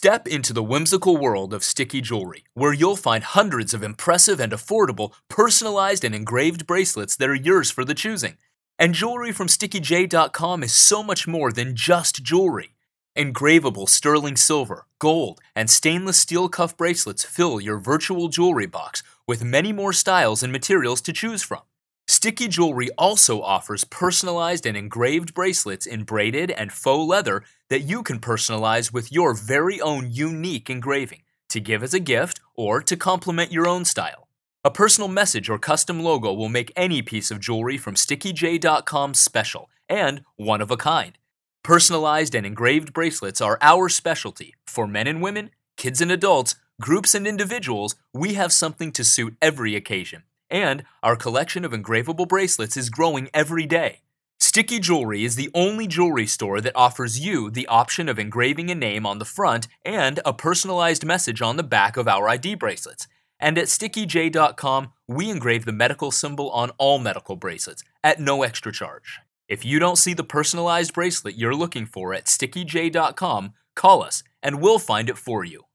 Step into the whimsical world of sticky jewelry, where you'll find hundreds of impressive and affordable personalized and engraved bracelets that are yours for the choosing. And jewelry from StickyJ.com is so much more than just jewelry. Engravable sterling silver, gold, and stainless steel cuff bracelets fill your virtual jewelry box with many more styles and materials to choose from. Sticky Jewelry also offers personalized and engraved bracelets in braided and faux leather that you can personalize with your very own unique engraving to give as a gift or to complement your own style. A personal message or custom logo will make any piece of jewelry from StickyJ.com special and one of a kind. Personalized and engraved bracelets are our specialty. For men and women, kids and adults, groups and individuals, we have something to suit every occasion and our collection of engravable bracelets is growing every day. Sticky Jewelry is the only jewelry store that offers you the option of engraving a name on the front and a personalized message on the back of our ID bracelets. And at StickyJ.com, we engrave the medical symbol on all medical bracelets at no extra charge. If you don't see the personalized bracelet you're looking for at StickyJ.com, call us and we'll find it for you.